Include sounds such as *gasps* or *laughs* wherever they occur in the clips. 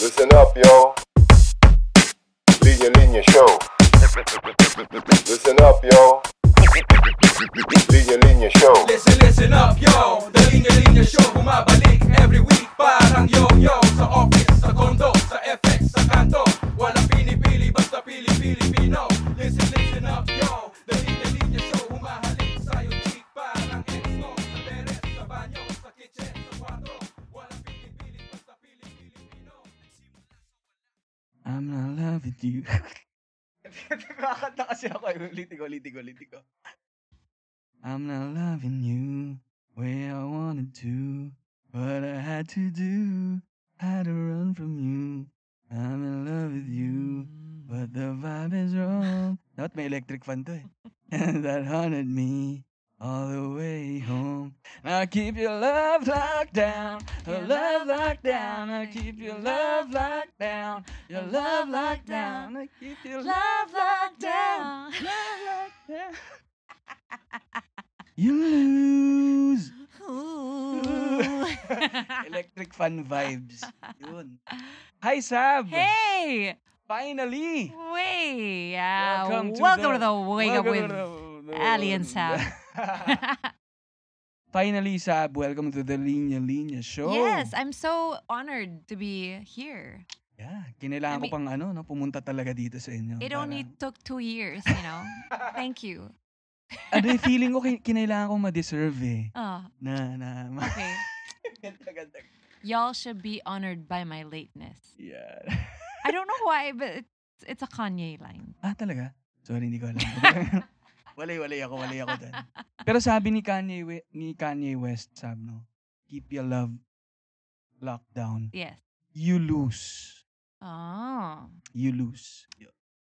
Listen up, yo. Linya Linya Show. Listen up, yo. Linya Linya Show. Listen, listen up, yo The Linya Linya Show Bumabalik every week Parang yo-yo Sa office, sa condo, sa FX, sa kanto Walang pinipili, basta pili-Pilipino Listen, I'm not loving you. Nakakanta kasi ako. eh. Ulitin ko, ulitin ko, ulitin ko. I'm not loving you way I wanted to. What I had to do, had to run from you. I'm in love with you, but the vibe is wrong. Dapat may electric fan to eh. *laughs* And that haunted me all the way home. Now keep your love locked down, your love locked down. Now keep your love locked down, your love locked down. Now keep your love locked down, *laughs* love locked down. You lose. *laughs* *laughs* Electric fan vibes. Yun. Hi, Sab. hey! Finally. Way! Welcome welcome, to to, the Wake Up with to the- Ali and Sab. Finally, Sab, welcome to the Linya Linya Show. Yes, I'm so honored to be here. Yeah, kinailangan I mean- ko pang ano, no, pumunta talaga dito sa inyo. It para- only took two years, you know. *laughs* Thank you. ano yung feeling ko, kin- kinailangan ko ma-deserve eh. Oh, Na, na, ma- okay. *laughs* ganda, ganda. Y'all should be honored by my lateness. Yeah. I don't know why, but it's, it's a Kanye line. ah, talaga? Sorry, hindi ko alam. *laughs* walay-walay ako, walay ako dyan. *laughs* Pero sabi ni Kanye, We- ni Kanye West, sabi no, keep your love locked down. Yes. You lose. Oh. You lose.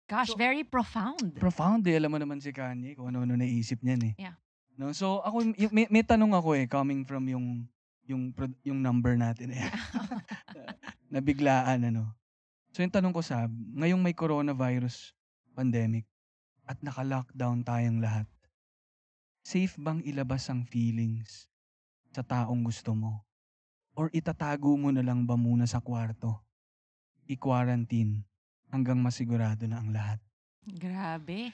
Gosh, So- very profound. Profound eh. Alam mo naman si Kanye kung ano-ano naisip niyan eh. Yeah. No, so ako y- may, may tanong ako eh coming from yung yung pro- yung number natin eh. *laughs* *laughs* na biglaan ano. So yung tanong ko sa ngayong may coronavirus pandemic at naka-lockdown tayong lahat. Safe bang ilabas ang feelings sa taong gusto mo? Or itatago mo na lang ba muna sa kwarto? I-quarantine hanggang masigurado na ang lahat. Grabe.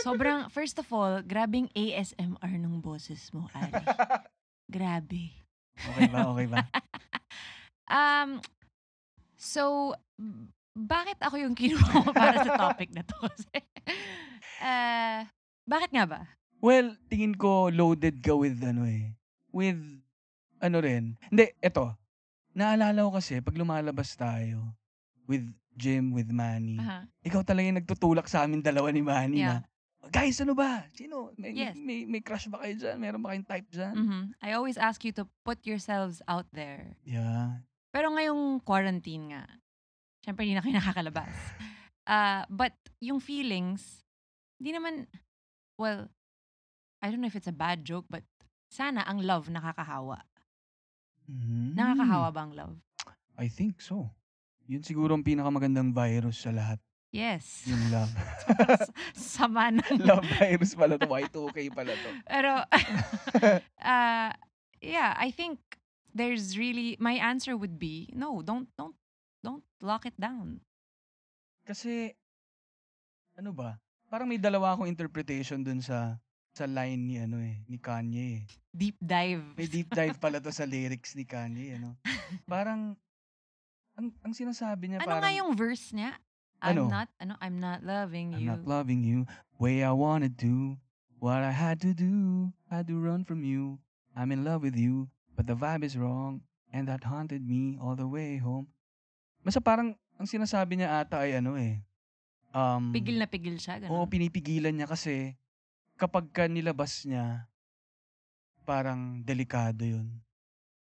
Sobrang, first of all, grabing ASMR nung boses mo, Ali. *laughs* Grabe. Okay ba? Okay ba? *laughs* Um, so, bakit ako yung kinuha para sa topic na to? *laughs* Kasi, uh, bakit nga ba? Well, tingin ko loaded ka with ano eh. With ano rin. Hindi, eto. Naalala ko kasi pag lumalabas tayo with Jim, with Manny, Aha. ikaw talaga yung nagtutulak sa amin dalawa ni Manny Yeah. na, guys, ano ba? Sino? May, Yes. may, may crush ba kayo dyan? Meron ba kayong type dyan? Mhm. I always ask you to put yourselves out there. Yeah. Pero ngayong quarantine nga, syempre hindi na kayo nakakalabas. Uh, *laughs* but yung feelings, hindi naman, well, I don't know if it's a bad joke, but sana ang love nakakahawa. Mhm. Nakakahawa ba ang love? I think so. Yun siguro ang pinakamagandang virus sa lahat. Yes. Yung love. *laughs* Sama *laughs* ng love virus pala to. Y2K pala to. *laughs* Pero, uh, yeah, I think there's really, my answer would be, no, don't, don't, don't lock it down. Kasi, ano ba? Parang may dalawa akong interpretation dun sa sa line ni ano eh, ni Kanye eh. Deep dive. May deep dive pala to sa lyrics ni Kanye, ano. *laughs* Parang ang ang sinasabi niya ano parang nga yung verse niya? I'm Ano? not, ano, I'm not loving I'm you. not loving you way I wanted to. What I had to do, had to run from you. I'm in love with you, but the vibe is wrong, and that haunted me all the way home. Basta parang ang sinasabi niya ata ay ano eh. Um, Pigil na pigil siya, ganun. Oo, pinipigilan niya kasi kapag ka nilabas niya, parang delikado yun.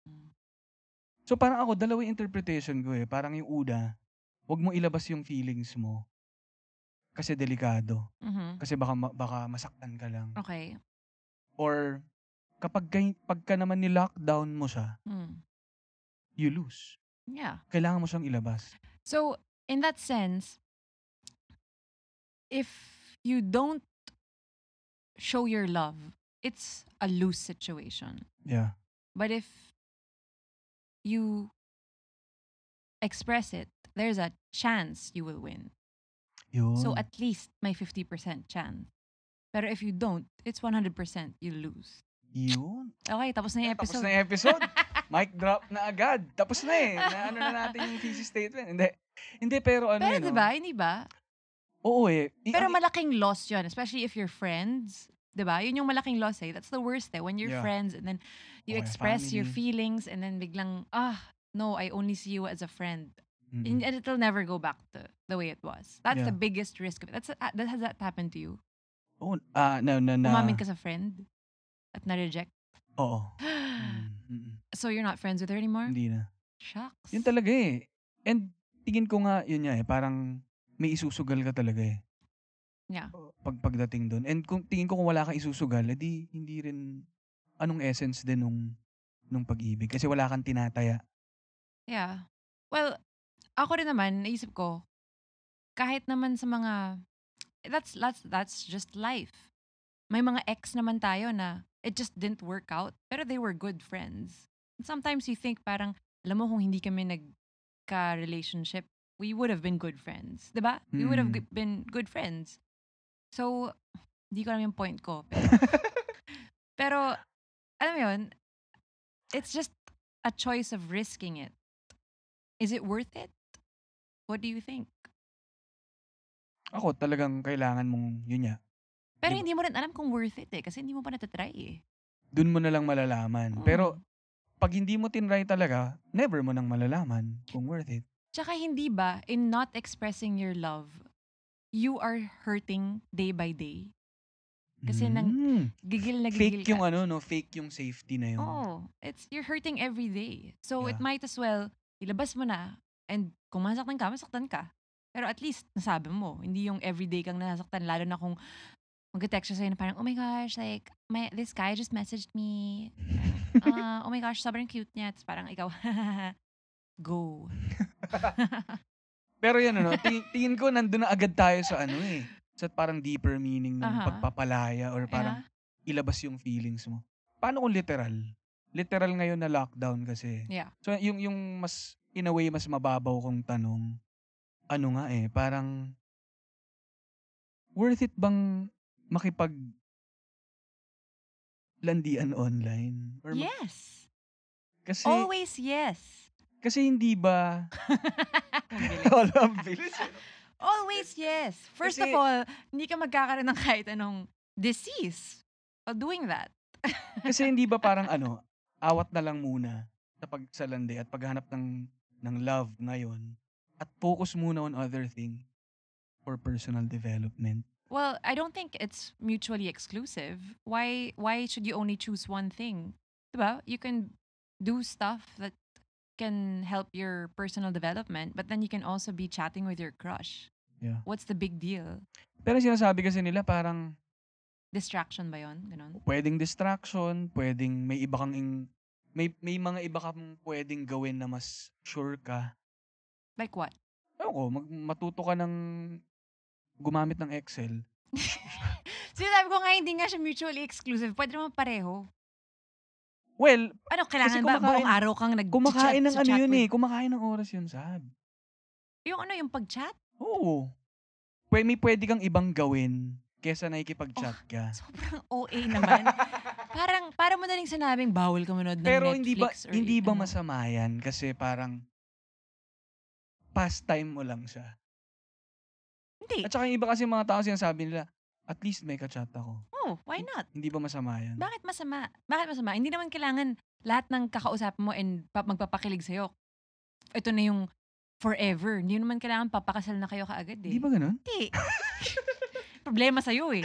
Mm. So parang ako, dalawa yung interpretation ko eh. Parang yung una, wag mo ilabas yung feelings mo. Kasi delikado. Mhm. Kasi baka, ma- baka masaktan ka lang. Okay. Or kapag kay- pagka naman ni-lockdown mo siya, Mm. you lose. Yeah. Kailangan mo siyang ilabas. So, in that sense, if you don't show your love, it's a loose situation. Yeah. But if you express it, there's a chance you will win. Yun. So at least may 50% chance. Pero if you don't, it's 100% you lose. Yun. Okay, tapos na yung episode. Tapos na yung episode. *laughs* Mic drop na agad. Tapos na eh. Na ano na natin yung thesis statement. Hindi. Hindi, pero ano Pero yun. di ba, hindi ba? Oo eh. I- Pero malaking loss yun, especially if you're friends. Di ba? Yun yung malaking loss eh. That's the worst eh. When you're Yeah. friends and then you Okay, express your feelings and then biglang, ah, no, I only see you as a friend. Mm-mm. And it'll never go back to the way it was. That's the Yeah. biggest risk of it. That's, uh, that, has that happened to you? Oo. Ah, na, na, na. Umamin ka sa friend at na-reject? Oo. *gasps* Mm, mm-mm. so you're not friends with her anymore? Hindi na. Shucks. Yun talaga eh. And tingin ko nga, yun nga eh, parang may isusugal ka talaga eh. Yeah. Pag pagdating doon. And kung tingin ko kung wala kang isusugal, edi hindi rin anong essence din nung nung pag-ibig kasi wala kang tinataya. Yeah. Well, ako rin naman, naisip ko, kahit naman sa mga, that's, that's, that's just life. May mga ex naman tayo na it just didn't work out, pero they were good friends. And sometimes you think parang, alam mo kung hindi kami nagka-relationship, we would have been good friends. 'Di ba? We would have Mm. g- been good friends. So, hindi ko alam yung point ko. *laughs* Pero, pero alam mo yun, it's just a choice of risking it. Is it worth it? What do you think? Ako talagang kailangan mong yun nga. Pero hindi mo rin alam kung worth it eh. Kasi hindi mo pa natatry eh. Doon mo na lang malalaman. Pero Mm. pag hindi mo tinry talaga, never mo nang malalaman kung worth it. Tsaka hindi ba, in not expressing your love, you are hurting day by day. Kasi nang Mm. gigil na gigil fake yung ka. ano no, fake yung safety na yun. Oh, it's you're hurting every day. So it Yeah. might as well ilabas mo na and kung masaktan ka, masaktan ka. Pero at least nasabi mo, hindi yung everyday kang nasaktan lalo na kung mag-text siya sa'yo na parang, oh my gosh, like, my, this guy just messaged me. Uh, *laughs* oh my gosh, sobrang cute niya. Tapos parang ikaw, *laughs* go. *laughs* Pero yan ano, tingin, tingin ko nandun na agad tayo sa ano eh. Sa parang deeper meaning ng Aha. pagpapalaya or parang Yeah. ilabas yung feelings mo. Paano kung literal? Literal ngayon na lockdown kasi. Yeah. So yung yung mas in a way mas mababaw kong tanong, ano nga eh, parang worth it bang makipag landian online? Or Yes. kasi Always yes. Kasi hindi ba. *laughs* Wala, ang bilis. Always yes. First of Kasi- all, hindi ka magkakaroon ng kahit anong disease of doing that. *laughs* Kasi hindi ba parang ano, awat na lang muna sa pagsalandi at paghanap ng ng love ngayon at focus muna on other thing for personal development. Well, I don't think it's mutually exclusive. Why why should you only choose one thing? Diba? You can do stuff that can help your personal development, but then you can also be chatting with your crush. Yeah. What's the big deal? Pero sinasabi kasi nila parang Distraction ba yon? Ganon? pwedeng distraction, pwedeng may iba kang ing- may may mga iba kang pwedeng gawin na mas sure ka. Like what? Ewan ko, mag, matuto ka ng gumamit ng Excel. *laughs* Sinasabi ko nga hindi nga siya mutually exclusive. Pwede naman pareho. Well, Ano, kailangan ba kumakain- buong araw kang nag kumakain ng ano yun eh, kumakain ng oras yun, Sab. Yung ano, yung pag-chat? Oo. Pwede, may pwede kang ibang gawin kesa nakikipag-chat ka. Sobrang OA naman. *laughs* parang, parang mo na rin sinabing bawal ka manood ng Pero Netflix hindi ba or hindi ba ano. masama yan kasi parang pastime mo lang siya. Hindi. At saka yung iba kasi mga tao sinasabi nila, at least may ka-chat ako. Why not? Hindi ba masama yan? Bakit masama? Bakit masama? Hindi naman kailangan lahat ng kakausap mo and pa- magpapakilig sa'yo. Ito na yung forever. Hindi naman kailangan papakasal na kayo kaagad eh. Hindi ba ganun? Hindi. *laughs* Problema sa'yo eh.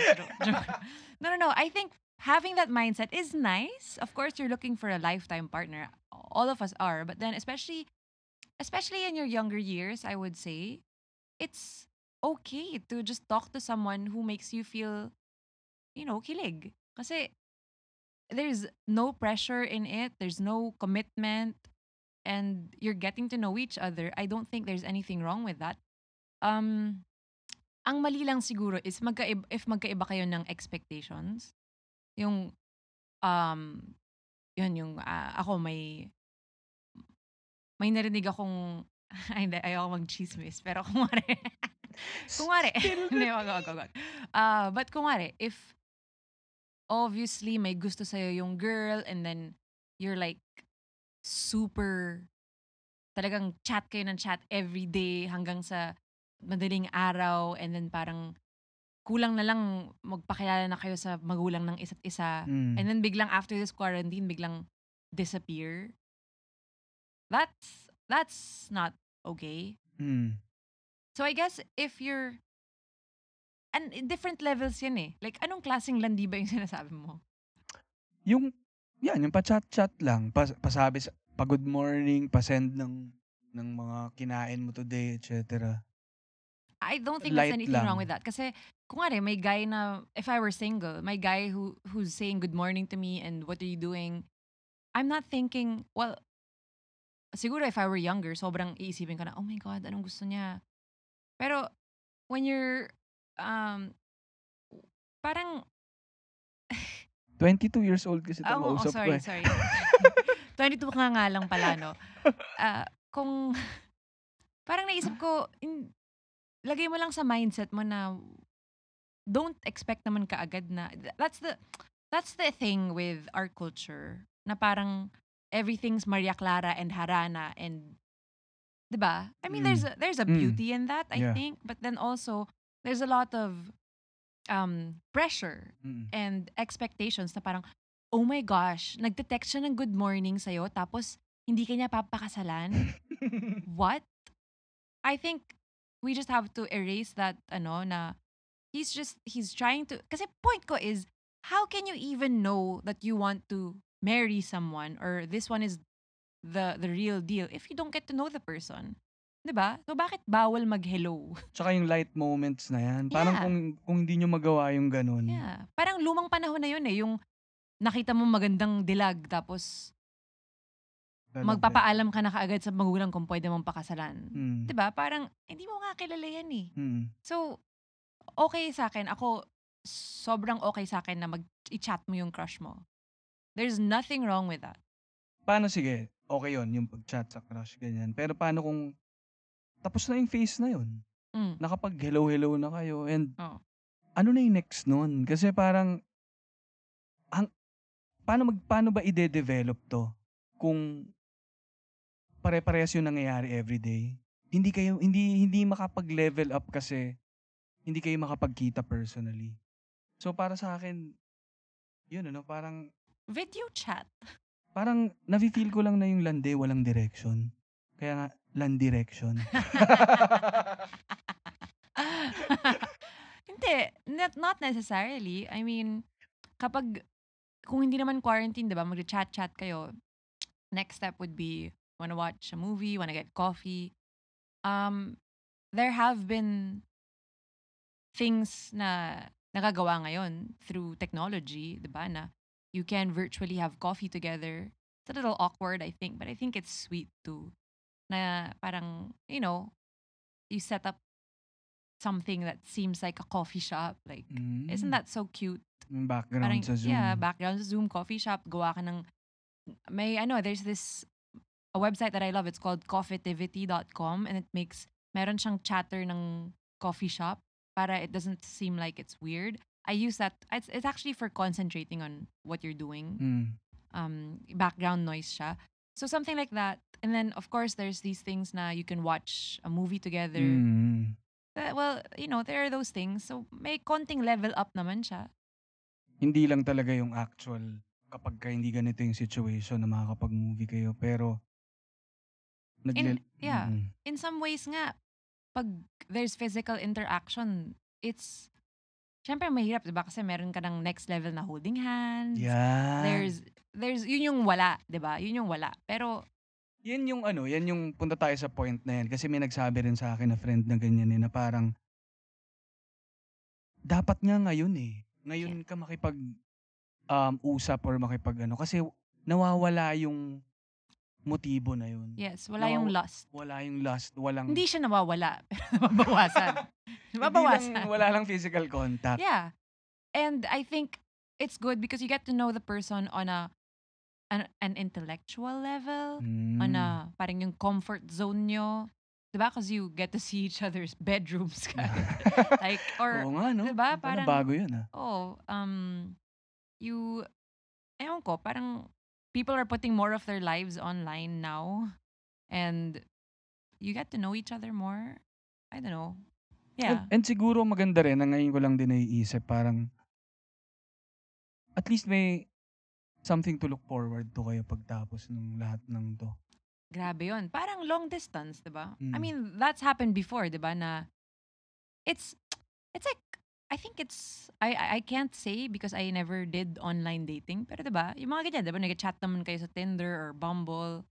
No, no, no. I think having that mindset is nice. Of course, you're looking for a lifetime partner. All of us are. But then especially, especially in your younger years, I would say, it's okay to just talk to someone who makes you feel, you know, kilig. Kasi there's no pressure in it. There's no commitment. And you're getting to know each other. I don't think there's anything wrong with that. Um, ang mali lang siguro is magkaib if magkaiba kayo ng expectations. Yung, um, yun, yung, ah, ako may, may narinig akong *laughs* Ay, hindi. Ayoko mag-chismis. Pero *laughs* kumari, kumari, *laughs* hindi, wag, wag, wag, wag. Ah, but kumari, if obviously may gusto sa'yo yung girl and then you're like super talagang chat kayo ng chat every day hanggang sa madaling araw and then parang kulang na lang magpakilala na kayo sa magulang ng isa't isa. Mm. And then biglang after this quarantine, biglang disappear. That's that's not okay. Mm. So I guess if you're and different levels yan eh. Like anong klaseng landi ba yung *laughs* sinasabi mo? Yung, yan, yung pa-chat-chat lang. Pa, pasabi, sa- pa-good morning, pa-send ng, ng mga kinain mo today, etc. I don't think there's Light anything wrong lang. with that. Kasi, kung nga may guy na, if I were single, my guy who who's saying good morning to me and what are you doing, I'm not thinking, well, siguro if I were younger, sobrang iisipin ko na, oh my God, anong gusto niya? Pero, when you're, um, parang, 22 years old kasi ito oo, mausap ko sorry, eh. sorry. *laughs* *laughs* 22 ka nga lang pala, no? Ah, kung, *laughs* parang naisip ko, in, lagay mo lang sa mindset mo na, don't expect naman kaagad na, that's the, that's the thing with our culture, na parang, everything's Maria Clara and Harana and, 'di ba? I mean, Mm. there's a, there's a Mm. beauty in that, I Yeah. think, but then also, there's a lot of um, pressure Mm. and expectations na parang, oh my gosh, nagte-text siya ng good morning sa'yo tapos hindi ka niya papakasalan? *laughs* What? I think we just have to erase that, ano, na he's just, he's trying to, kasi point ko is, how can you even know that you want to marry someone or this one is the the real deal if you don't get to know the person? 'Di ba? So bakit bawal mag-hello? *laughs* Tsaka yung light moments na yan. Parang Yeah. kung, kung hindi nyo magawa yung ganun. Yeah. Parang lumang panahon na yun eh. Yung nakita mo magandang dilag tapos talaga. magpapaalam ka na kaagad sa magulang kung pwede mong pakasalan. Mm. 'Di ba? Parang hindi mo nga kilala yan eh. Mm. So, okay sa akin. Ako, sobrang okay sa akin na mag-chat mo yung crush mo. There's nothing wrong with that. Paano sige? Okay yon yung pag-chat sa crush, ganyan. Pero paano kung tapos na yung face na yun? Mm. Nakapag hello-hello na kayo and Oo. ano na yung next nun? Kasi parang ang paano mag paano ba ide-develop to kung pare-parehas yung nangyayari every day? Hindi kayo hindi hindi makapag-level up kasi hindi kayo makapagkita personally. So para sa akin yun ano, parang Video chat. parang nafi-feel ko lang na yung lande walang direction. Kaya nga land direction. *laughs* hindi. Not, not necessarily. I mean, kapag, kung hindi naman quarantine, di ba, mag-chat-chat kayo, next step would be, wanna watch a movie, wanna get coffee. Um, there have been things na nagagawa ngayon through technology, di ba, na you can virtually have coffee together. It's a little awkward, I think, but I think it's sweet too. Na parang, you know, you set up something that seems like a coffee shop. Like, isn't Mm. that so cute? yung background Parang, sa Zoom? yeah, background sa Zoom, coffee shop, gawa ka ng, may, ano, there's this, a website that I love, it's called coffeetivity.com and it makes, meron siyang chatter ng coffee shop para it doesn't seem like it's weird. I use that, it's, it's actually for concentrating on what you're doing. Mm. Um, background noise siya. So something like that. And then, of course, there's these things na you can watch a movie together. Mm. Uh, well, you know, there are those things. So may konting level up naman siya. Hindi lang talaga yung actual kapag ka hindi ganito yung situation na makakapag-movie kayo. Pero, nagle- yeah. Mm. in some ways nga, pag there's physical interaction, it's, syempre mahirap, di ba? Kasi meron ka ng next level na holding hands. Yeah. There's, there's, yun yung wala, di ba? Yun yung wala. Pero, Yan yung ano, yan yung punta tayo sa point na yan. Kasi may nagsabi rin sa akin na friend na ganyan eh, na parang, dapat nga ngayon eh. Ngayon ka makipag um, usap or makipag ano. Kasi nawawala yung motibo na yun. yes, wala Nawaw- yung lust. Wala yung lust, walang... Hindi siya nawawala, *laughs* pero nababawasan. *laughs* Hindi nababawasan. lang, wala lang physical contact. Yeah. And I think it's good because you get to know the person on a an, an intellectual level, Mm. on a parang yung comfort zone nyo. diba? Because you get to see each other's *laughs* bedrooms. *laughs* *laughs* like, or, Oo nga, no? diba? Parang bago yun, ah. oh, um, you, ewan ko, parang people are putting more of their lives online now. And you get to know each other more. I don't know. Yeah. And, and siguro maganda rin, na ngayon ko lang din naiisip, parang, at least may something to look forward to kayo pagtapos ng lahat ng to. Grabe yun. Parang long distance, di ba? I Mm. mean, that's happened before, di ba? Na it's, it's like, I think it's, I, I I can't say because I never did online dating. Pero di ba, yung mga ganyan, di ba? Nag-chat naman kayo sa Tinder or Bumble.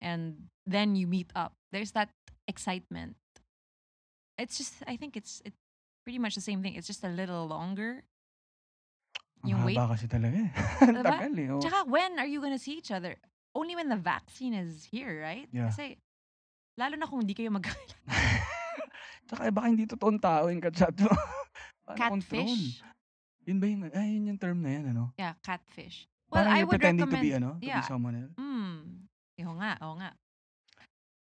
And then you meet up. There's that excitement. It's just, I think it's, it's pretty much the same thing. It's just a little longer. Yung wait. haba kasi talaga eh. *laughs* Ang Diba? tagal eh. oh. Tsaka, when are you gonna see each other? Only when the vaccine is here, right? Yeah. Kasi, lalo na kung hindi kayo mag *laughs* Tsaka eh, baka hindi totoong tao yung kachat mo. *laughs* Paano control? catfish. Yun ba yung, ay, yun yung term na yan, ano? Yeah, catfish. Well, Parang I would pretending recommend, to be, ano? To yeah. be someone else. Mm. Oo nga, oo nga.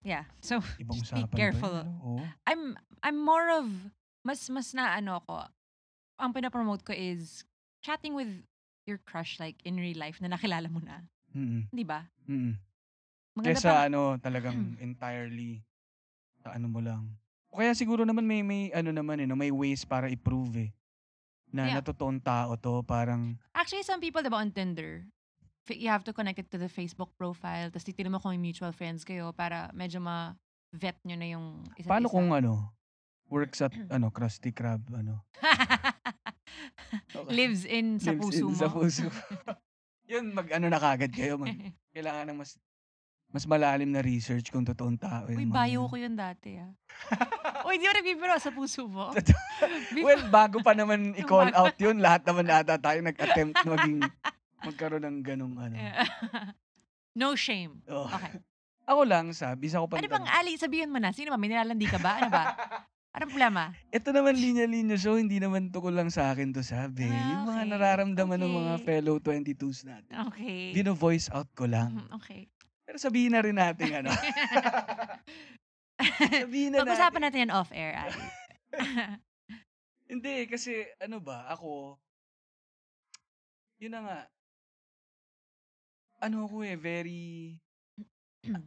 Yeah. So, Ibang just be careful. yun, ano? Oo. I'm I'm more of mas mas na ano ko. Ang pinapromote ko is chatting with your crush like in real life na nakilala mo na. Mm-mm. Di ba? Mm-mm. Maganda Kesa pa. ano, talagang entirely sa ano mo lang. O kaya siguro naman may may ano naman eh, no? may ways para i-prove eh. Na Yeah. natotoong tao to, parang Actually, some people, di ba, on Tinder, you have to connect it to the Facebook profile, tapos titignan mo kung may mutual friends kayo para medyo ma-vet nyo na yung isa't paano isa. kung ano, works at ano, Krusty Krab, ano. *laughs* Okay. Lives in sa Lives puso in mo. Sa puso. *laughs* Yun, mag ano na kagad kayo. Mag, *laughs* kailangan ng mas mas malalim na research kung totoong tao Uy, yung mga bio yun. ko yun dati ah. *laughs* Uy, di mo nagbibiro sa puso mo? well, bago pa naman i-call out yun, lahat naman ata tayo nag-attempt maging magkaroon ng ganong ano. Yeah. no shame. Oh. Okay. Ako lang, sa bisa ko pa. Ano bang Ali? Sabihin mo na. Sino ba? May nilalandi ka ba? Ano ba? Anong problema? Ito naman linya-linya show, hindi naman tukol lang sa akin to sabi. Ah, yung mga okay. nararamdaman ng mga Okay. fellow 22s natin. Okay. Bino-voice out ko lang. Mhm, okay. Pero sabihin na rin natin ano. *laughs* sabihin na Pag-usapan natin. natin yan off-air, Ali. *laughs* Hindi, kasi ano ba, ako, yun na nga, ano ako eh, very,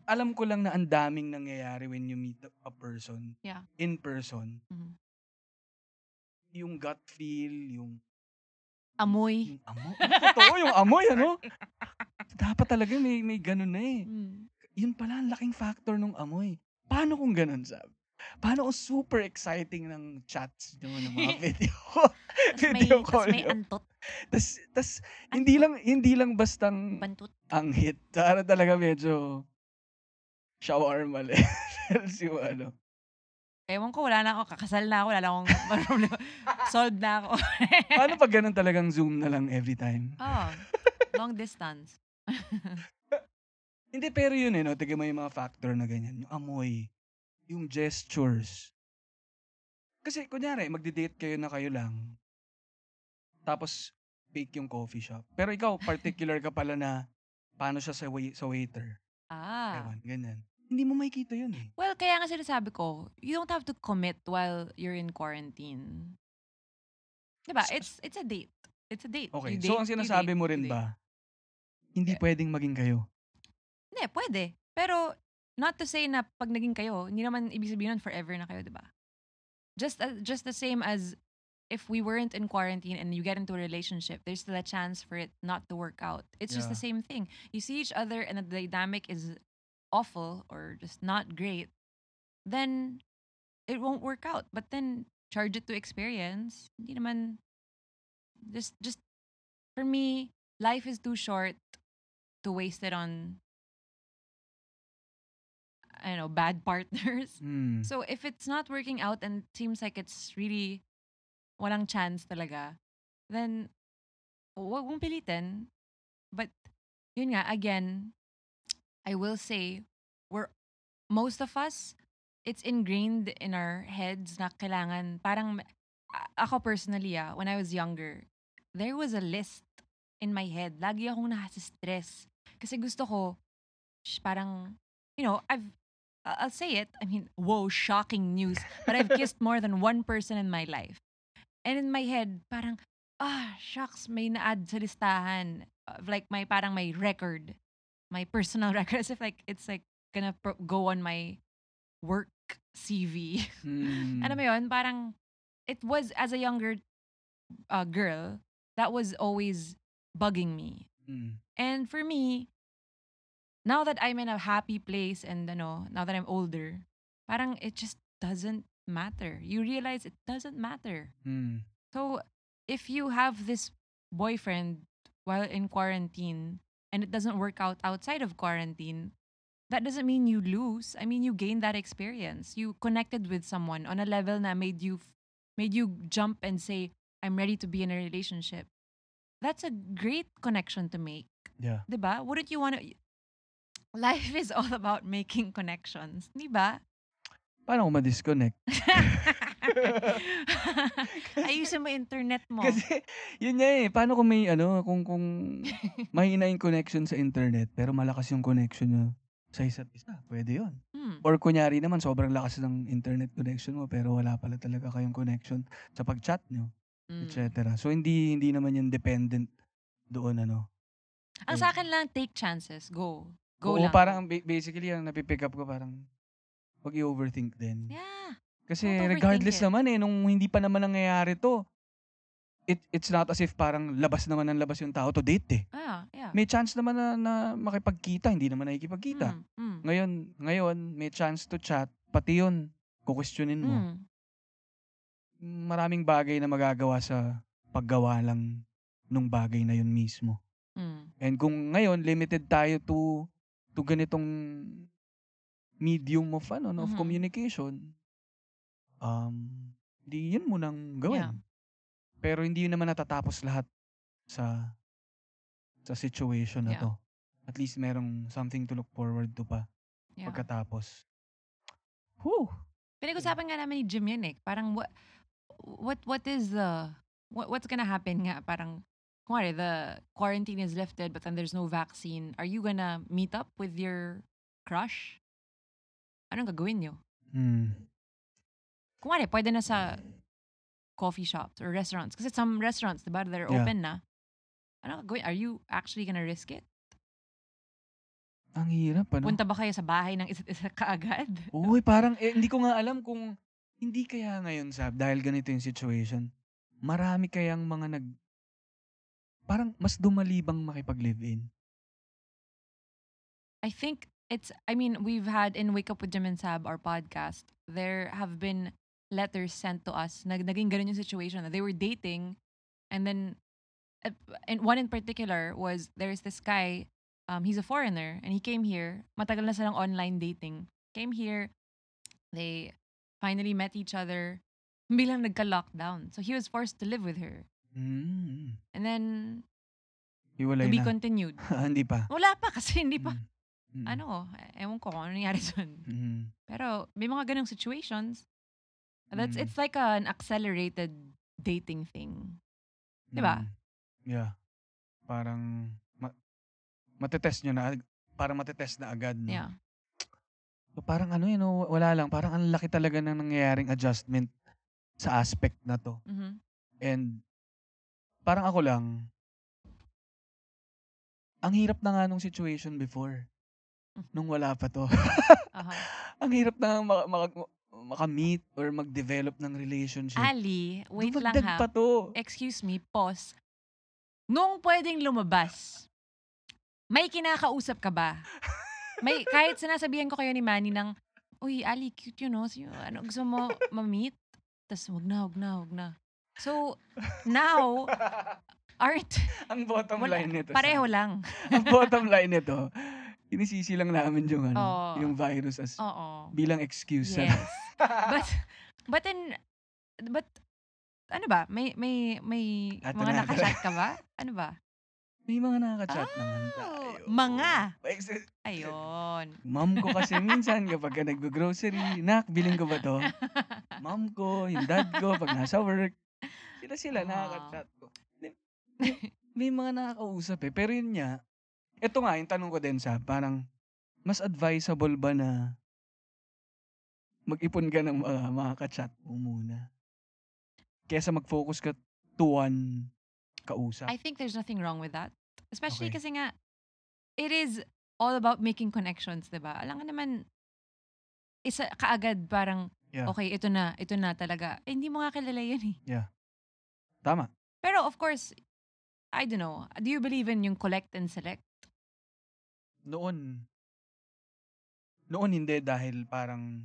alam ko lang na ang daming nangyayari when you meet a person, Yeah. in person. Mhm. Yung gut feel, yung, Amoy. yung amoy. Totoo, yung amoy, ano? Dapat talaga may, may ganun na eh. Mm. Yun pala, ang laking factor ng amoy. Paano kung ganun, Sab? Paano kung super exciting ng chats nyo ng mga *laughs* video? May, video tas call may antot. Tas, tas hindi lang hindi lang bastang Bantut. ang hit. Para talaga medyo shawarma levels *laughs* yung ano. Ewan ko, wala na ako. Kakasal na ako. Wala na akong *laughs* problema. Solved na ako. *laughs* Paano pag ganun talagang zoom na lang every time? oh, long distance. Hindi, pero yun eh, no? Tignan mo yung mga factor na ganyan. Yung amoy, yung gestures. Kasi, kunyari, magdi-date kayo na kayo lang. Tapos, fake yung coffee shop. Pero ikaw, particular ka pala na paano siya sa, wai- sa waiter. Ah. Ewan, ganyan. Hindi mo makikita yun eh. Well, kaya nga sinasabi ko, you don't have to commit while you're in quarantine. Diba? S- It's it's a date. It's a date. Okay, You so date, ang sinasabi date, mo rin date. ba, hindi Eh. pwedeng maging kayo. Hindi, pwede. Pero, not to say na pag naging kayo, hindi naman ibig sabihin nun forever na kayo, di ba? Just, uh, just the same as if we weren't in quarantine and you get into a relationship, there's still a chance for it not to work out. It's just the Yeah. same thing. You see each other and the dynamic is awful or just not great, then it won't work out. But then, charge it to experience. Hindi naman, just, just, for me, life is too short to waste it on I don't know, bad *laughs* partners. Hmm. So if it's not working out and it seems like it's really walang chance talaga, then wag mong pilitin. But yun nga, again, I will say, we're, most of us, it's ingrained in our heads na kailangan, parang, ako personally ah, when I was younger, there was a list in my head. Lagi akong nasa stress. Kasi gusto ko, sh- parang, you know, I've, I'll say it. I mean, whoa, shocking news. But I've *laughs* kissed more than one person in my life. And in my head, parang, ah, shucks, may na-add sa listahan. Like, my parang my record. My personal *laughs* record. As if like, it's like, gonna pro- go on my work CV. Mm. Ano mo yun? Parang, it was, as a younger uh, girl, that was always bugging me. Mm. And for me, now that I'm in a happy place and ano, now that I'm older, parang it just doesn't matter. You realize it doesn't matter. Mm. So if you have this boyfriend while in quarantine and it doesn't work out outside of quarantine, that doesn't mean you lose. I mean you gain that experience. You connected with someone on a level that made you f- made you jump and say, I'm ready to be in a relationship. That's a great connection to make. Yeah. 'Di ba? Wouldn't you want to Life is all about making connections, 'di ba? Paano ko ma-disconnect? *laughs* *laughs* Ayusin mo internet mo. Kasi, yun nga eh. Paano kung may, ano, kung, kung *laughs* mahina yung connection sa internet, pero malakas yung connection nyo sa isa't isa, pwede yun. Hmm. Or kunyari naman, sobrang lakas ng internet connection mo, pero wala pala talaga kayong connection sa pag-chat nyo, Mm. etc. So, hindi, hindi naman yan dependent doon, ano. Ang sa akin lang, take chances. Go. Go Oo, lang. parang ba- basically, ang napipick up ko, parang, wag i-overthink din. Yeah. Kasi Don't regardless it. naman eh, nung hindi pa naman nangyayari to, it, it's not as if parang labas naman ng labas yung tao to date eh. Ah, yeah. May chance naman na, na makipagkita, hindi naman nakikipagkita. Mm, mm, Ngayon, ngayon, may chance to chat, pati yun, kukwestiyonin mo. mm. Maraming bagay na magagawa sa paggawa lang nung bagay na yun mismo. Mm. And kung ngayon, limited tayo to, to ganitong medium of, ano, no, of Mhm. communication, um, di yun mo nang gawin. Yeah. Pero hindi yun naman natatapos lahat sa sa situation na Yeah. to. At least merong something to look forward to pa Yeah. pagkatapos. Whew! Pinag-usapan nga namin ni Jim yan eh. Parang what what what is the what, what's gonna happen nga parang kumari the quarantine is lifted but then there's no vaccine. Are you gonna meet up with your crush? Anong gagawin nyo? Hmm. Kumari, pwede na sa coffee shops or restaurants. Kasi some restaurants, diba, they're Yeah. open na. Ano gagawin? Are you actually gonna risk it? Ang hirap, ano? Punta ba kayo sa bahay ng isa't isa kaagad? Uy, parang, eh, hindi ko nga alam kung, hindi kaya ngayon, Sab, dahil ganito yung situation, marami kayang mga nag, parang mas dumalibang makipag-live-in. I think it's I mean, we've had in Wake Up with Jim and Sab, our podcast, there have been letters sent to us. Nag naging ganun yung situation. na They were dating and then uh, and one in particular was there's this guy, um, he's a foreigner and he came here. Matagal na silang online dating. Came here, they finally met each other. Bilang nagka-lockdown. So he was forced to live with her. Hmm. And then, Hiwalay to be na. continued. *laughs* hindi pa. Wala pa kasi hindi pa. Mm. Mm. Ano, ewan ko kung ano nangyari *laughs* dun. Mm. Pero may mga ganong situations. That's Mm. it's like an accelerated dating thing. Diba? Mm. Yeah. Parang, ma- matetest nyo na, parang matetest na agad, no? Yeah. So, parang ano yun, no, wala lang. Parang ang laki talaga ng nangyayaring adjustment sa aspect na to. Mhm. And, parang ako lang, ang hirap na nga nung situation before. Nung wala pa to. Aha. *laughs* ang hirap na maka, maka, makamit or mag-develop ng relationship. Ali, wait lang Dumagdag ha. pa to. Excuse me, pause. Nung pwedeng lumabas, may kinakausap ka ba? *laughs* May, kahit sinasabihan ko kayo ni Manny ng, Uy, Ali, cute yun, no? Sino- Ano, gusto mo ma-meet? Tapos, wag na, wag na, wag na. So, now, *laughs* aren't, ang bottom wala, line nito. pareho Sam, lang. ang bottom line nito, inisisi lang namin yung, ano, Oo. yung virus as Oo. bilang excuse. Yes. *laughs* but but in but ano ba? May may may Ato mga na, ato nakachat ka ba? Ano ba? May mga nakaka-chat naman Oh, tayo. mga. Ex- Ayun. Mom ko kasi minsan kapag ka nag-grocery, nak, bilhin ko ba to? *laughs* Mom ko, yung dad ko, pag nasa work. Sila sila, Ah. nakaka-chat ko. May- may- May mga nakakausap eh. Pero yun nga, ito nga, yung tanong ko din sa, parang, mas advisable ba na mag-ipon ka ng mga, mga ka-chat mo muna. Kesa mag-focus ka to one kausap. I think there's nothing wrong with that. Especially Okay. kasi nga, it is all about making connections, di ba? Alam nga naman, isa kaagad parang, Yeah. okay, ito na, ito na talaga. Eh, hindi mo nga kilala yan eh. Tama. Pero of course, I don't know, do you believe in yung collect and select? Noon, noon hindi dahil parang,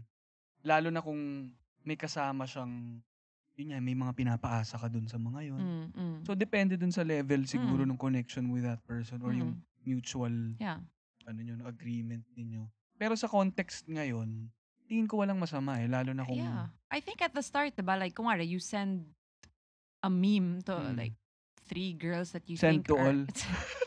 lalo na kung may kasama siyang, yun nga, may mga pinapaasa ka dun sa mga yun. Mm, mm, So, depende dun sa level siguro Mm. ng connection with that person or yung mm. mutual Yeah. ano nyo, agreement ninyo. Pero sa context ngayon, tingin ko walang masama eh. Lalo na kung, Yeah. I think at the start, diba, like, kung you send a meme to, Mm. like, three girls that you Send think to are... all. *laughs* *laughs*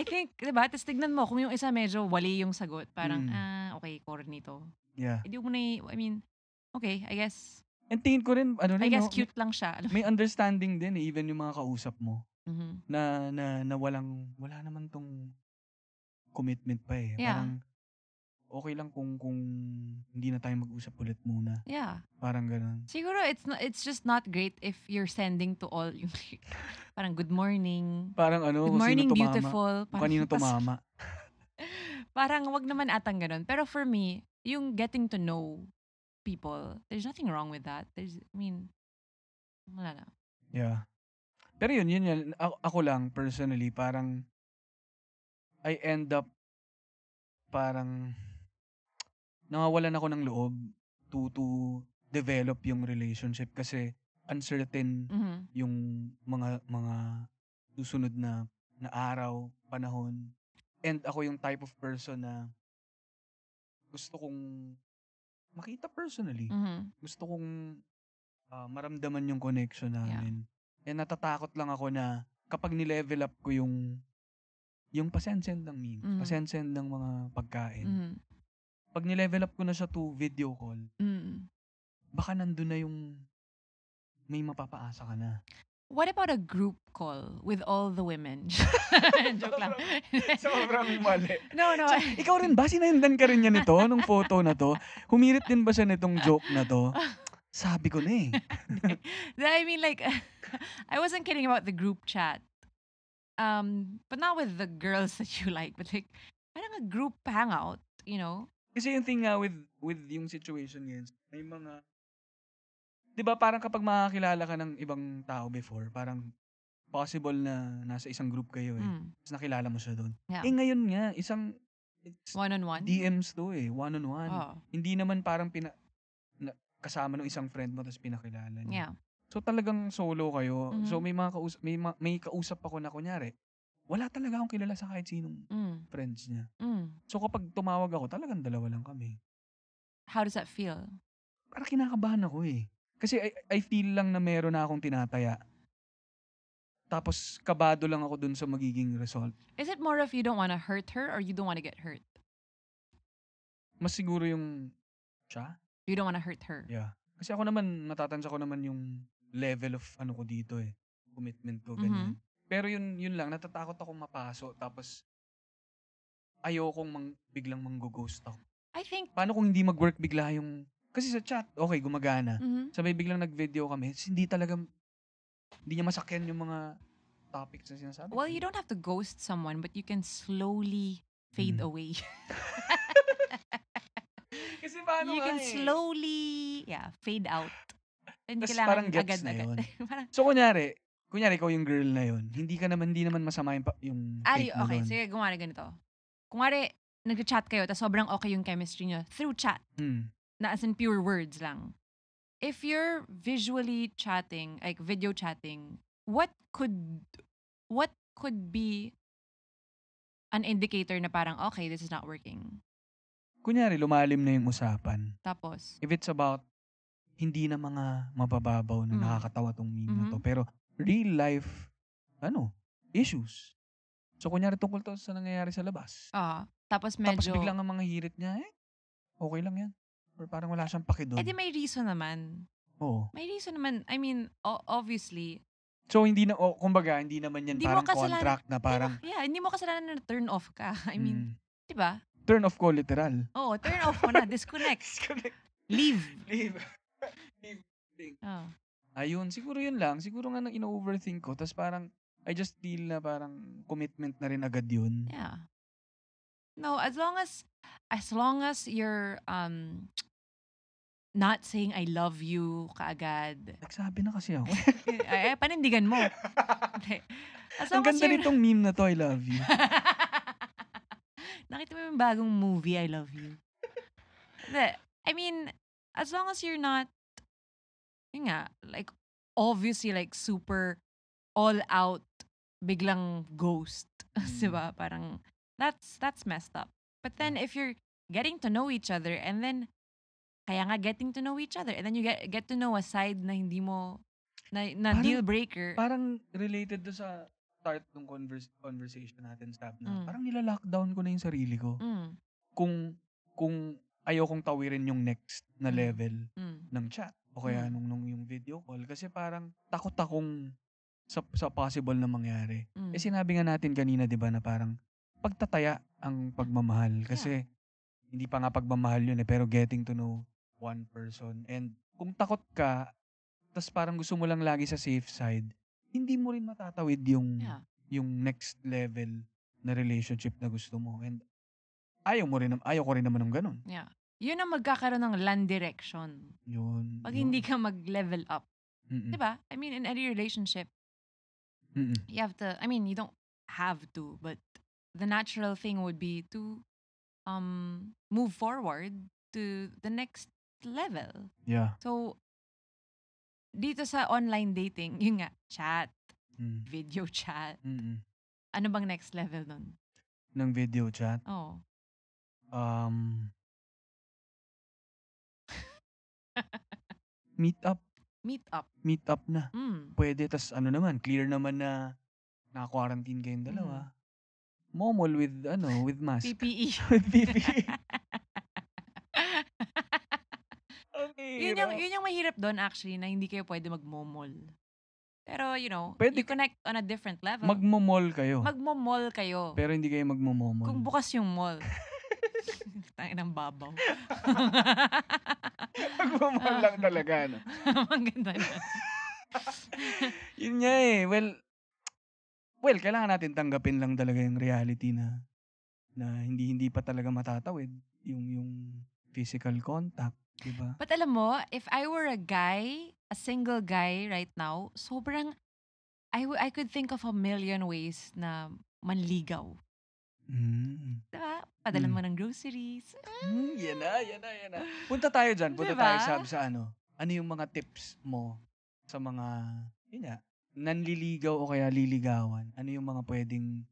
I think, diba, tapos tignan mo, kung yung isa medyo wali yung sagot, parang, Mm. ah, okay, corny to. yeah. Hindi mo na, i- I mean, okay, I guess, And tingin ko rin, ano I rin, guess no, cute lang siya. Alam may, may understanding din eh, even yung mga kausap mo, Mhm. na, na, na walang, wala naman tong commitment pa eh. Yeah. Parang, okay lang kung, kung hindi na tayo mag-usap ulit muna. Yeah. Parang ganun. Siguro, it's not, it's just not great if you're sending to all yung, *laughs* parang, good morning, Parang ano, good morning, sino tumama. beautiful. Kung kanino *laughs* tumama. parang wag naman atang ganun. Pero for me, yung getting to know people, there's nothing wrong with that. There's, I mean, wala na. Yeah. Pero yun, yun yan. Ako, ako lang, personally, parang I end up parang nawawalan ako ng loob to to develop yung relationship kasi uncertain Mhm. yung mga mga susunod na na araw, panahon. And ako yung type of person na gusto kong makita personally Mhm. gusto kong ah, maramdaman yung connection Yeah. namin. And natatakot lang ako na kapag ni-level up ko yung yung pasensend ng memes, Mhm. pasensend ng mga pagkain. Mhm. Pag ni-level up ko na siya to video call, Mhm. baka nandun na yung may mapapaasa ka na. What about a group call with all the women? *laughs* Joke lang. Sobrang mali. *laughs* no, no. So, ikaw rin ba? Sinendan ka rin niya nito, nung photo na to? Humirit din ba siya nitong joke na to? Sabi ko na eh. *laughs* I mean, like, I wasn't kidding about the group chat. Um, but not with the girls that you like, but like, parang a group hangout, you know? Kasi yung thing nga with, with yung situation ngayon, may mga, di ba parang kapag makakilala ka ng ibang tao before, parang possible na nasa isang group kayo eh. Mm. Tapos nakilala mo siya doon. Yeah. Eh ngayon nga, isang, it's One-on-one? DMs to eh, one-on-one. Oh, Hindi naman parang pina, na, kasama ng isang friend mo tapos pinakilala niya. yeah. So talagang solo kayo. Mhm. So may mga kausap, may, ma- may kausap ako na kunyari, wala talaga akong kilala sa kahit sinong Mm. friends niya. Mm. So kapag tumawag ako, talagang dalawa lang kami. How does that feel? Parang kinakabahan ako eh. Kasi I, I feel lang na meron na akong tinataya. Tapos kabado lang ako dun sa magiging result. Is it more of you don't want to hurt her or you don't want to get hurt? Mas siguro yung siya. You don't want to hurt her. Yeah. Kasi ako naman, matatansya ko naman yung level of ano ko dito eh. Commitment ko, ganyan. Pero yun, yun lang, natatakot akong mapaso. Tapos, ayokong mang, biglang manggo-ghost ako. I think. Paano kung hindi mag-work bigla yung... Kasi sa chat, okay, gumagana. Mhm. Sabay biglang nag-video kami, hindi talaga, hindi niya masakyan yung mga topics na sinasabi. Well, you don't have to ghost someone, but you can slowly fade Mm. away. *laughs* Kasi paano you can eh. slowly, yeah, fade out. Hindi kailangan parang gets na agad-agad. yun. *laughs* parang, So, kunyari, kunyari ikaw yung girl na yun, hindi ka naman, hindi naman masama yung, pa- yung mo okay, nun. sige, gumawa na ganito. Kung wari, nag-chat kayo, tapos sobrang okay yung chemistry nyo through chat, Hmm. na as in pure words lang. If you're visually chatting, like video chatting, what could, what could be an indicator na parang, okay, this is not working. Kunyari, lumalim na yung usapan. Tapos, If it's about, hindi na mga mabababaw na Mm. nakakatawa tong meme na to, Mhm. pero real life, ano, issues. So, kunyari tungkol to sa nangyayari sa labas. ah, tapos Tapos medyo, biglang ang mga hirit niya, eh, okay lang yan. Or parang wala siyang paki doon. eh di may reason naman. Oo. May reason naman. I mean, o- obviously, So, hindi na, o, kumbaga, hindi naman yan Hindi mo parang contract na parang, yeah, hindi mo kasalanan na turn off ka. *laughs* I mean, mm, di ba? turn off ko literal. Oo, turn off mo na, *laughs* disconnect. Leave. Leave. *laughs* Leave. Oh. Ayun, siguro yun lang. Siguro nga nang ino-overthink ko. Tapos parang, I just feel na parang commitment na rin agad yun. Yeah. No, as long as as long as you're um not saying I love you kaagad. Nagsabi na kasi ako. *laughs* ay, ay, panindigan mo. As Ang long as ganda nitong meme na to, I love you. *laughs* Nakita mo yung bagong movie, I Love You. I mean, as long as you're not, yun nga, like, obviously, like, super all out, biglang ghost. *laughs* Mm. diba? Parang, that's, that's messed up. But then, if you're getting to know each other, and then, kaya nga getting to know each other, and then you get get to know a side na hindi mo, na, na Parang- deal breaker. Parang related to sa start ng converse, conversation natin, Stab, na Mm. parang nilalockdown ko na yung sarili ko. mm, Kung, kung ayokong tawirin yung next na Mm. level mm, ng chat o kaya Mm. nung, nung yung video call kasi parang takot akong sa, sa possible na mangyari. mm. Eh sinabi nga natin kanina 'di ba na parang pagtataya ang pagmamahal kasi hindi pa nga pagmamahal yun eh pero getting to know one person and kung takot ka tas parang gusto mo lang lagi sa safe side hindi mo rin matatawid yung Yeah. yung next level na relationship na gusto mo and ayaw mo rin ayaw ko rin naman ng ganun Yeah. Yun ang magkakaroon ng land direction. yun Pag yun. hindi ka mag-level up. Mm-mm. Diba? I mean, in any relationship, Mm-mm. you have to, I mean, you don't have to, but the natural thing would be to um move forward to the next level. yeah So, dito sa online dating, yun nga, chat, Mm. video chat. Mm-mm. Ano bang next level nun? ng video chat Oh. um meet up Meet up. meet up na Mm. pwede. tas ano naman, clear naman na naka-quarantine kayong dalawa. Momol with, ano, with mask. PPE. *laughs* with PPE. *laughs* Ang yun yung, yun yung mahirap doon actually, na hindi kayo pwede magmomol. Pero, you know, Pwede you connect on a different level. Magmomol kayo. Magmomol kayo. pero hindi kayo magmomomol. Kung bukas yung mall. *laughs* *laughs* Tayo ng babaw. *laughs* magmomol lang talaga, no? *laughs* Ang ganda na. Yun nga eh. Well, well, kailangan natin tanggapin lang talaga yung reality na na hindi hindi pa talaga matatawid yung yung physical contact, 'di ba? But alam mo, if I were a guy, a single guy right now, sobrang, I, w- I could think of a million ways na manligaw. Mm. Diba? Padalan Mm. mo ng groceries. Hmm, yan na, yan na, yan na. Punta tayo dyan. Punta Diba? tayo sa, sa ano. Ano yung mga tips mo sa mga, yun nga, nanliligaw o kaya liligawan? Ano yung mga pwedeng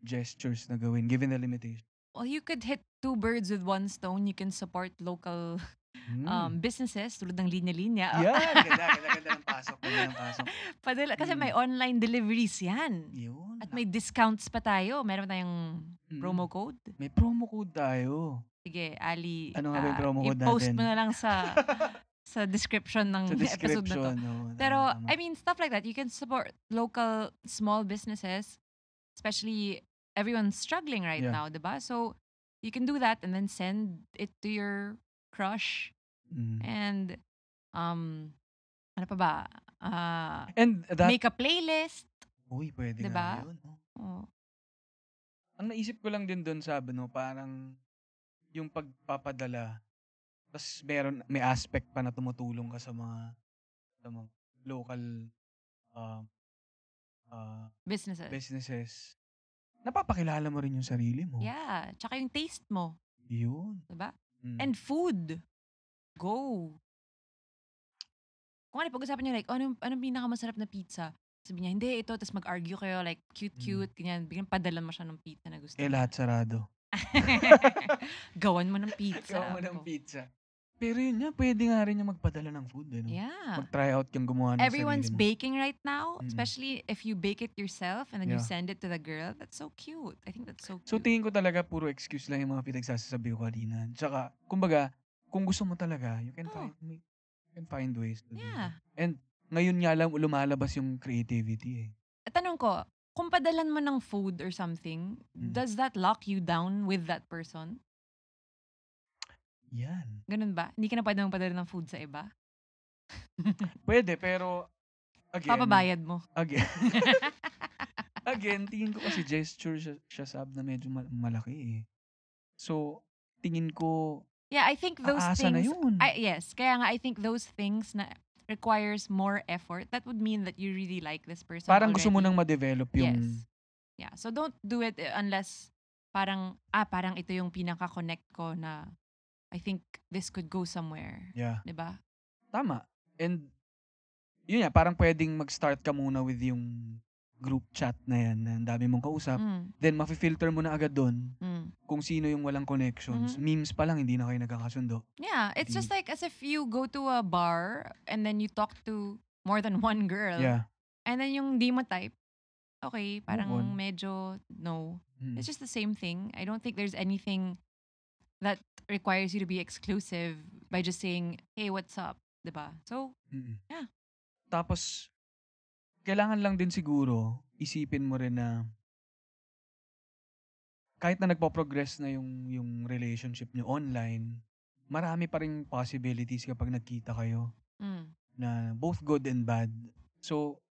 gestures na gawin given the limitation? Well, you could hit two birds with one stone. You can support local Hmm. um, businesses tulad ng linya-linya. yan, ganda, *laughs* ganda, ganda ng pasok. Ganda ng pasok. Padala, kasi Mm. may online deliveries yan. Yun. May discounts pa tayo. Meron tayong Mm. promo code. May promo code tayo. Sige, Ali. Ano nga ba yung ah, promo code i-post natin? mo na lang sa *laughs* sa description ng Sa episode na to. description. no, Pero, tama. I mean, stuff like that. You can support local small businesses, especially everyone's struggling right Yeah. now, diba? So, you can do that and then send it to your crush. Mm. And, um, ano pa ba? Ah, And that, make a playlist. Uy, pwede Diba? nga yun. no? Oh. Ang naisip ko lang din doon sabi no, parang yung pagpapadala tas meron may aspect pa na tumutulong ka sa mga sa mga local uh, uh, Businesses. businesses. Napapakilala mo rin yung sarili mo. Yeah. Tsaka yung taste mo. Yun. Diba? Mm. And food. Go. Kung ano, pag-usapan niyo like, oh, anong, anong pinakamasarap na pizza? Sabi niya, hindi, ito. Tapos mag-argue kayo, like, cute-cute, ganyan. Bigyan padala mo siya ng pizza na gusto Mm. eh lahat sarado. *laughs* Gawan mo ng pizza. Ikaw mo ng pizza. Pero yun nga, pwede nga rin yung magpadala ng food. Eh, no? Yeah. Mag-try out yung gumawa ng Everyone's baking right now, Mm. especially if you bake it yourself and then you Yeah. send it to the girl. That's so cute. I think that's so cute. So tingin ko talaga puro excuse lang yung mga pinagsasabi ko kanina. Tsaka, kumbaga, kung gusto mo talaga, you can Oh. find you can find ways to do yeah. that. And ngayon nga lang lumalabas yung creativity eh. At Tanong ko, kung padalan mo ng food or something, Mm. does that lock you down with that person? Yan. Ganun ba? Hindi ka na pwede magpadala ng food sa iba? *laughs* Pwede, pero again, Papabayad mo. again, *laughs* *laughs* again, tingin ko kasi gesture siya, siya sab na medyo ma- malaki eh. So, tingin ko, Yeah, I think those aasa na things yun. I, yes, kaya nga I think those things na requires more effort. That would mean that you really like this person Parang gusto mo already. nang ma-develop yung... Yes. Yeah. So don't do it uh, unless parang ah parang ito yung pinaka-connect ko na I think this could go somewhere, Yeah. ba? Tama. And, yun nga, parang pwedeng mag-start ka muna with yung group chat na yan, na ang dami mong kausap. Mm, Then, mafi-filter mo na agad doon mm. kung sino yung walang connections. Mhm. Memes pa lang, hindi na kayo nagkakasundo. Yeah, it's Di- just like as if you go to a bar and then you talk to more than *laughs* one girl. Yeah. And then yung di mo type, okay, parang on. medyo no. Mm. It's just the same thing. I don't think there's anything that requires you to be exclusive by just saying, "Hey, what's up?" 'Di ba? So, Mm-mm. Yeah. Tapos, kailangan lang din siguro, isipin mo rin na kahit na nagpo-progress na yung, yung relationship nyo online, marami pa rin possibilities kapag nagkita kayo mm, na both good and bad. So,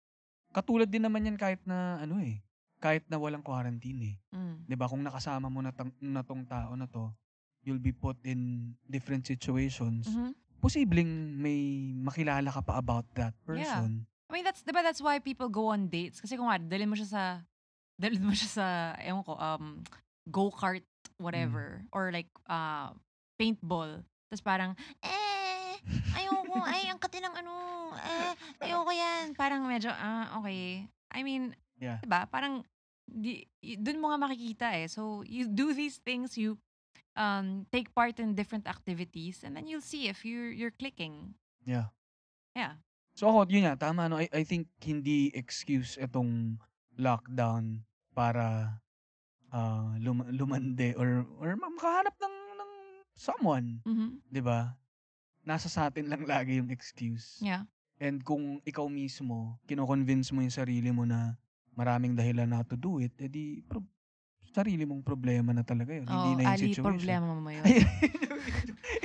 katulad din naman yan kahit na ano eh, kahit na walang quarantine eh. mm, 'Di ba Kung nakasama mo na, tang, na tong tao na to, you'll be put in different situations. mhm. Posibleng may makilala ka pa about that person. I mean, that's, diba that's why people go on dates? Kasi kung nga, dalhin mo siya sa, dalhin mo siya sa, ewan ko, um, go-kart, whatever. Or like, uh, paintball. Tapos parang, eh, ayoko, ay, ang kati ng ano, eh, ayoko yan. Parang medyo, ah, okay. I mean, Yeah. diba? Parang, di, dun mo nga makikita eh. So, you do these things, you um, take part in different activities, and then you'll see if you're, you're clicking. Yeah. Yeah. So ako, yun nga, tama no. I, I think hindi excuse itong lockdown para ah, lum- lumande or or ma- makahanap ng, ng someone, Mhm. 'di ba? Nasa sa atin lang lagi yung excuse. Yeah. And kung ikaw mismo, kino-convince mo yung sarili mo na maraming dahilan na to do it, edi pro- sarili mong problema na talaga yun. hindi Oo, na yung Ali, situation. problema mo yun. Ayun,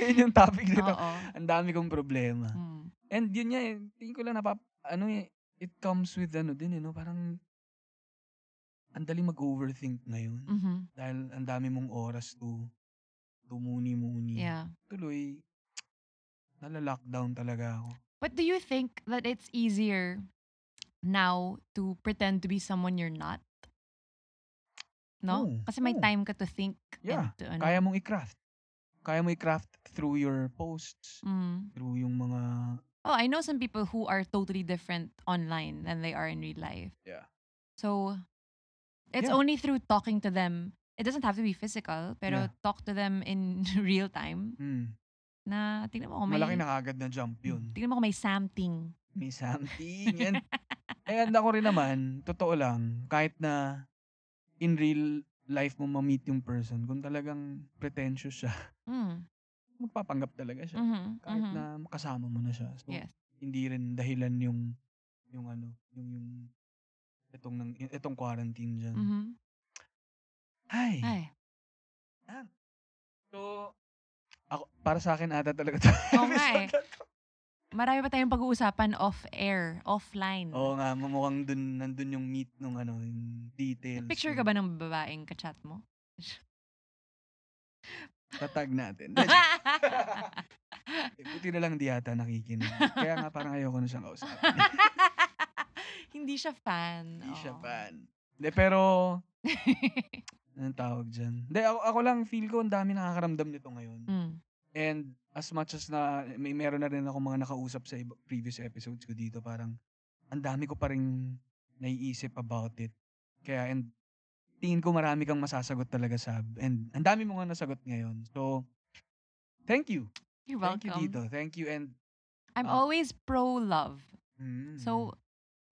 *laughs* yun yung topic nito. Ang dami kong problema. Mm. And yun nga, eh, tingin ko lang napap, ano eh, it comes with ano din, eh, no? parang ang dali mag-overthink ngayon. Mhm. Dahil ang dami mong oras to, tumuni-muni. Yeah. Tuloy, nala-lockdown talaga ako. But do you think that it's easier now to pretend to be someone you're not? No? Oo, Kasi may oo. time ka to think Yeah, and to ano. Kaya mong i-craft. Kaya mo i-craft through your posts, Mm. through yung mga, Oh, I know some people who are totally different online than they are in real life. Yeah. So, it's Yeah. only through talking to them. It doesn't have to be physical, pero Yeah. talk to them in *laughs* real time hmm, na tingnan mo kung may, malaki na kagad na jump yun. tingnan mo kung may something. May something. And, *laughs* and ako rin naman, totoo lang, kahit na in real life mo ma-meet yung person, kung talagang pretentious siya, Mm. Magpapanggap talaga siya. Mhm, Kahit mhm. na makasama mo na siya. So, Yes. hindi rin dahilan yung, yung ano, yung, yung, itong, nang, itong quarantine dyan. Mhm. Ay. Ay. So, ako, para sa akin ata talaga to. *laughs* Oo nga eh. Marami pa tayong pag-uusapan off-air, offline. Oo nga, mukhang dun, nandun yung meat nung ano, yung details. Picture ka ba ng babaeng kachat mo? *laughs* Tatag natin. *laughs* Eh, Buti na lang di ata nakikinig. Kaya nga parang ayoko na siyang kausapin. *laughs* Hindi siya fan. Hindi siya Oo. fan. Hindi, pero, *laughs* anong tawag dyan? Hindi, ako, ako lang, feel ko ang dami nakakaramdam nito ngayon. Mm. And as much as na, may meron na rin ako mga nakausap sa iba, previous episodes ko dito, parang, ang dami ko pa rin naiisip about it. Kaya, and tingin ko marami kang masasagot talaga, Sab. And ang dami mo nga nasagot ngayon. So, thank you. You're Thank welcome. you dito. Thank you and, I'm Ah. always pro-love. mm, So,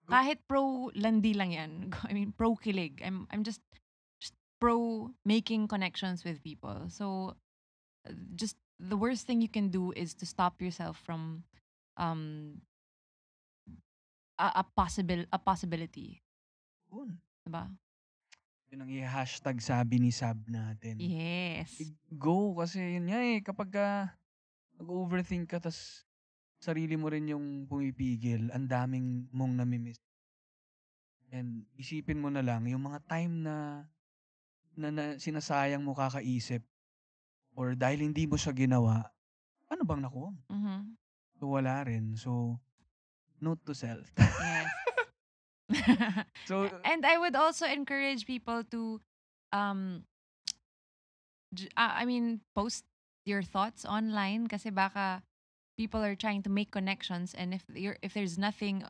kahit pro-landi lang yan, *laughs* I mean, pro-kilig, I'm, I'm just, just pro making connections with people. So, uh, just the worst thing you can do is to stop yourself from um a, a possible a possibility, yun. diba? Yun ang i-hashtag sabi ni Sab natin. Yes. Go kasi yun nga eh. Kapag ka nag-overthink ka tas sarili mo rin yung pumipigil, ang daming mong namimiss. And isipin mo na lang, yung mga time na, na, na sinasayang mo kakaisip or dahil hindi mo siya ginawa, ano bang nakuha mo? Mhm. So, wala rin. So, note to self. Yes. *laughs* so, and I would also encourage people to, um, uh, I mean, post your thoughts online kasi baka people are trying to make connections and if you're if there's nothing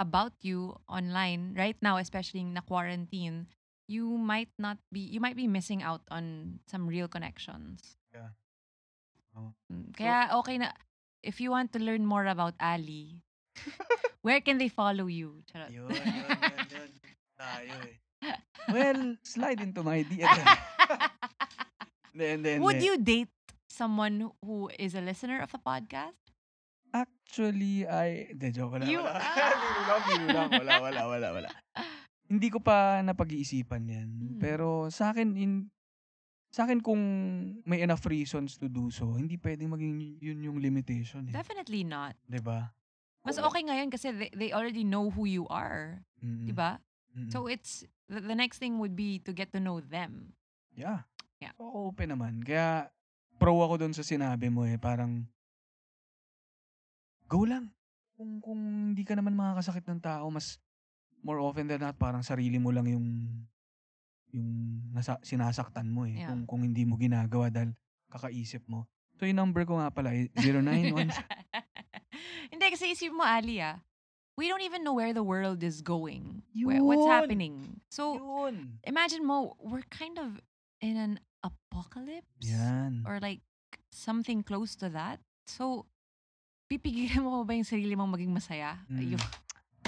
about you online right now, especially in the quarantine, you might not be you might be missing out on some real connections. Yeah. Oh. Mm, Kaya okay na if you want to learn more about Ali, where can they follow you? Charot. yun, yun, yun, yun. Tayo eh. Well, *laughs* slide into my DM. Hindi, hindi, Would you date someone who is a listener of the podcast? Actually, I... Hindi, joke. Wala, You- wala. *laughs* *laughs* Biro lang, biro lang. Wala, wala, wala, wala. Hindi ko pa napag-iisipan yan. Hmm. Pero sa akin, in, sa akin kung may enough reasons to do so, hindi pwedeng maging yun yung limitation eh. Definitely not. ba? Mas okay ngayon kasi they, they already know who you are, Mm, 'di ba? mm. So it's the, the next thing would be to get to know them. Yeah. Yeah. So, open naman. Kaya, pro ako dun sa sinabi mo eh. Parang, go lang. Kung, kung hindi ka naman makakasakit ng tao, mas more often than not, parang sarili mo lang yung yung nasa, sinasaktan mo eh. Yeah. Kung, kung hindi mo ginagawa dahil kakaisip mo. So, yung number ko nga pala, eh, *laughs* 091. Hindi kasi isip mo Ali ah. We don't even know where the world is going. Where, what's happening. So yun. imagine mo, we're kind of in an apocalypse. Yan. or like something close to that. So, pipigilan mo ba yung sarili mong maging masaya? Mm. Yun,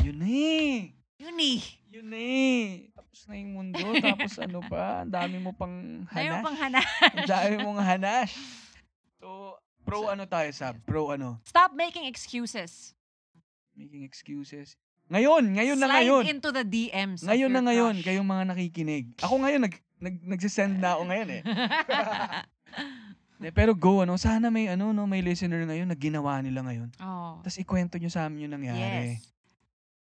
Yun eh. yun eh. Yun eh. Tapos na yung mundo. tapos ano pa, ang dami mo pang hanash. pang hana. Ang dami mong hanash. So, pro ano tayo, Sab? Pro ano? Stop making excuses. Making excuses. Ngayon, ngayon na Slide ngayon. into the DMs. Ngayon na ngayon, crush. kayong mga nakikinig. Ako ngayon, nag, nag, nagsisend na ako ngayon eh. *laughs* Pero go, ano, sana may, ano, no, may listener ngayon na ginawa nila ngayon. oh. Tapos ikwento nyo sa amin yung nangyari. Yes.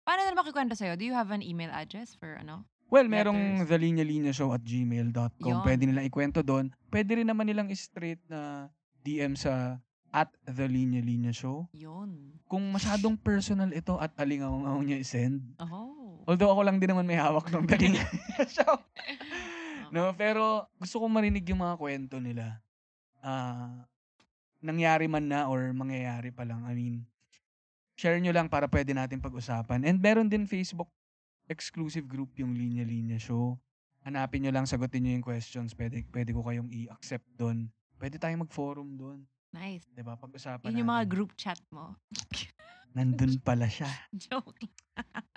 Paano na makikwento sa'yo? Do you have an email address for ano? Well, merong thelinyalinyashow at gmail.com. Pwede nilang ikwento doon. Pwede rin naman nilang straight na DM sa at The Linya Linya Show. Yun. Kung masyadong personal ito at alingaw nyo i-send. Oh. Although ako lang din naman may hawak ng The Linya Linya *laughs* Show. no, pero gusto kong marinig yung mga kwento nila. Ah, nangyari man na or mangyayari pa lang. I mean, share nyo lang para pwede natin pag-usapan. And meron din Facebook exclusive group yung Linya Linya Show. Hanapin nyo lang, sagutin nyo yung questions. Pwede, pwede ko kayong i-accept doon. Pwede tayong mag-forum doon. Nice. 'Di ba Pag-usapan Yun yung mga natin. group chat mo. *laughs* Nandun pala siya. *laughs* Joke.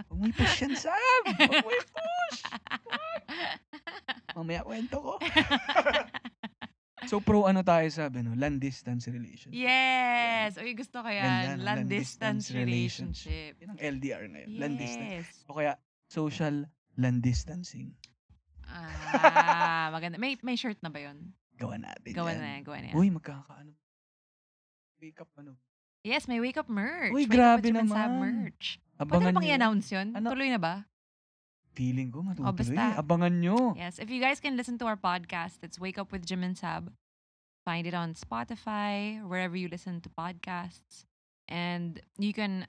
Huwag mo i-push yan, Sam! *laughs* Huwag mo i-push! Mamaya kwento ko. so, pro ano tayo sabi, no? Long distance relationship. yes! Uy, gusto ko yan. no? Long Long distance distance relationship. Yun ang LDR na yun. Long distance. Yes. O kaya, social long distancing. Ah, maganda. May may shirt na ba yun? Gawa natin Gawa yan. na yan, gawa na yan. Uy, magkakaano. Wake up, ano. Yes, may wake up merch. Uy, Wake Up with grabe and Sab naman. merch. Pwede Abangan na bang nyo. i-announce yun? Ano? Tuloy na ba? Feeling ko matutuloy. basta. Abangan nyo. Yes. If you guys can listen to our podcast, it's Wake Up with Jim and Sab. Find it on Spotify, wherever you listen to podcasts. And you can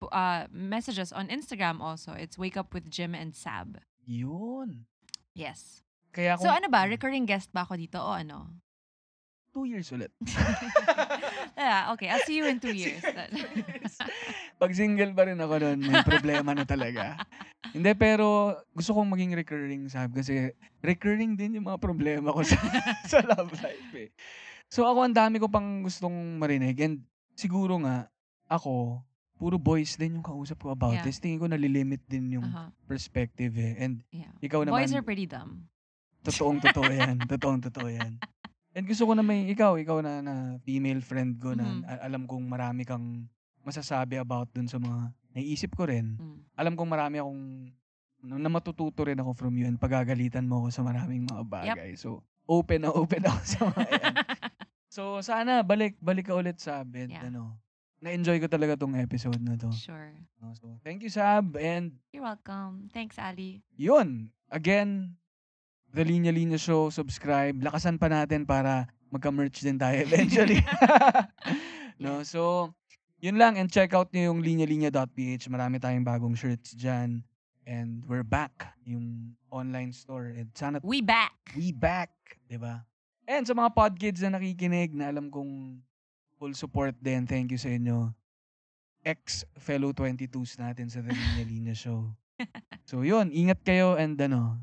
uh, message us on Instagram also. It's Wake Up with Jim and Sab. Yun. Yes. Kaya kung So ano ba? Recurring guest ba ako dito o ano? two years ulit. *laughs* yeah, okay. I'll see you in two years. Pag single pa rin ako nun, may problema na talaga. *laughs* Hindi, pero gusto kong maging recurring, sab. Kasi recurring din yung mga problema ko sa, *laughs* sa love life eh. So ako, ang dami ko pang gustong marinig. And siguro nga, ako, puro boys din yung kausap ko about Yeah. this. Tingin ko nalilimit din yung uh-huh. perspective eh. And Yeah. ikaw naman, Boys are pretty dumb. Totoong totoo yan. totoong totoo yan. And gusto ko na may ikaw, ikaw na, na female friend ko na Mhm. a- alam kong marami kang masasabi about dun sa mga naiisip ko rin. Mm. Alam kong marami akong na matututo rin ako from you and pagagalitan mo ako sa maraming mga bagay. So, open na open *laughs* ako sa mga yan. So, sana balik balik ka ulit sa Abed. Yeah. Ano. Na-enjoy ko talaga tong episode na to. Sure. No, So, thank you, Sab. And You're welcome. Thanks, Ali. yun, again, The Linya Linya Show, subscribe. Lakasan pa natin para magka-merch din tayo *laughs* eventually. *laughs* no, so, yun lang. And check out nyo yung linyalinya.ph. Marami tayong bagong shirts dyan. And we're back, yung online store. And sana We back. we back, 'di ba? And sa mga podkids na nakikinig, na alam kong full support din, thank you sa inyo. Ex fellow 22s natin sa The Linya Linya Show. *laughs* So yun, ingat kayo and ano,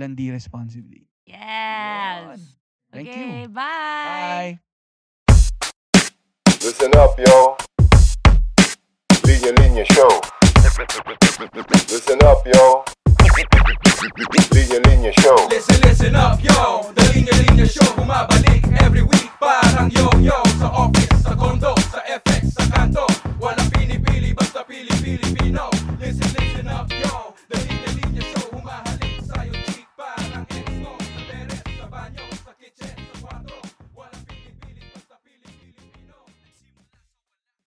landi responsibly. Yes. Thank okay, you. bye. Bye! Listen up, yo. Linya Linya Show. Listen up, yo. Linya Linya Show. Listen, listen up, yo The Linya Linya Show Bumabalik every week Parang yo-yo Sa office, sa condo, sa FX, sa kanto Walang pinipili, basta pili-Pilipino Listen,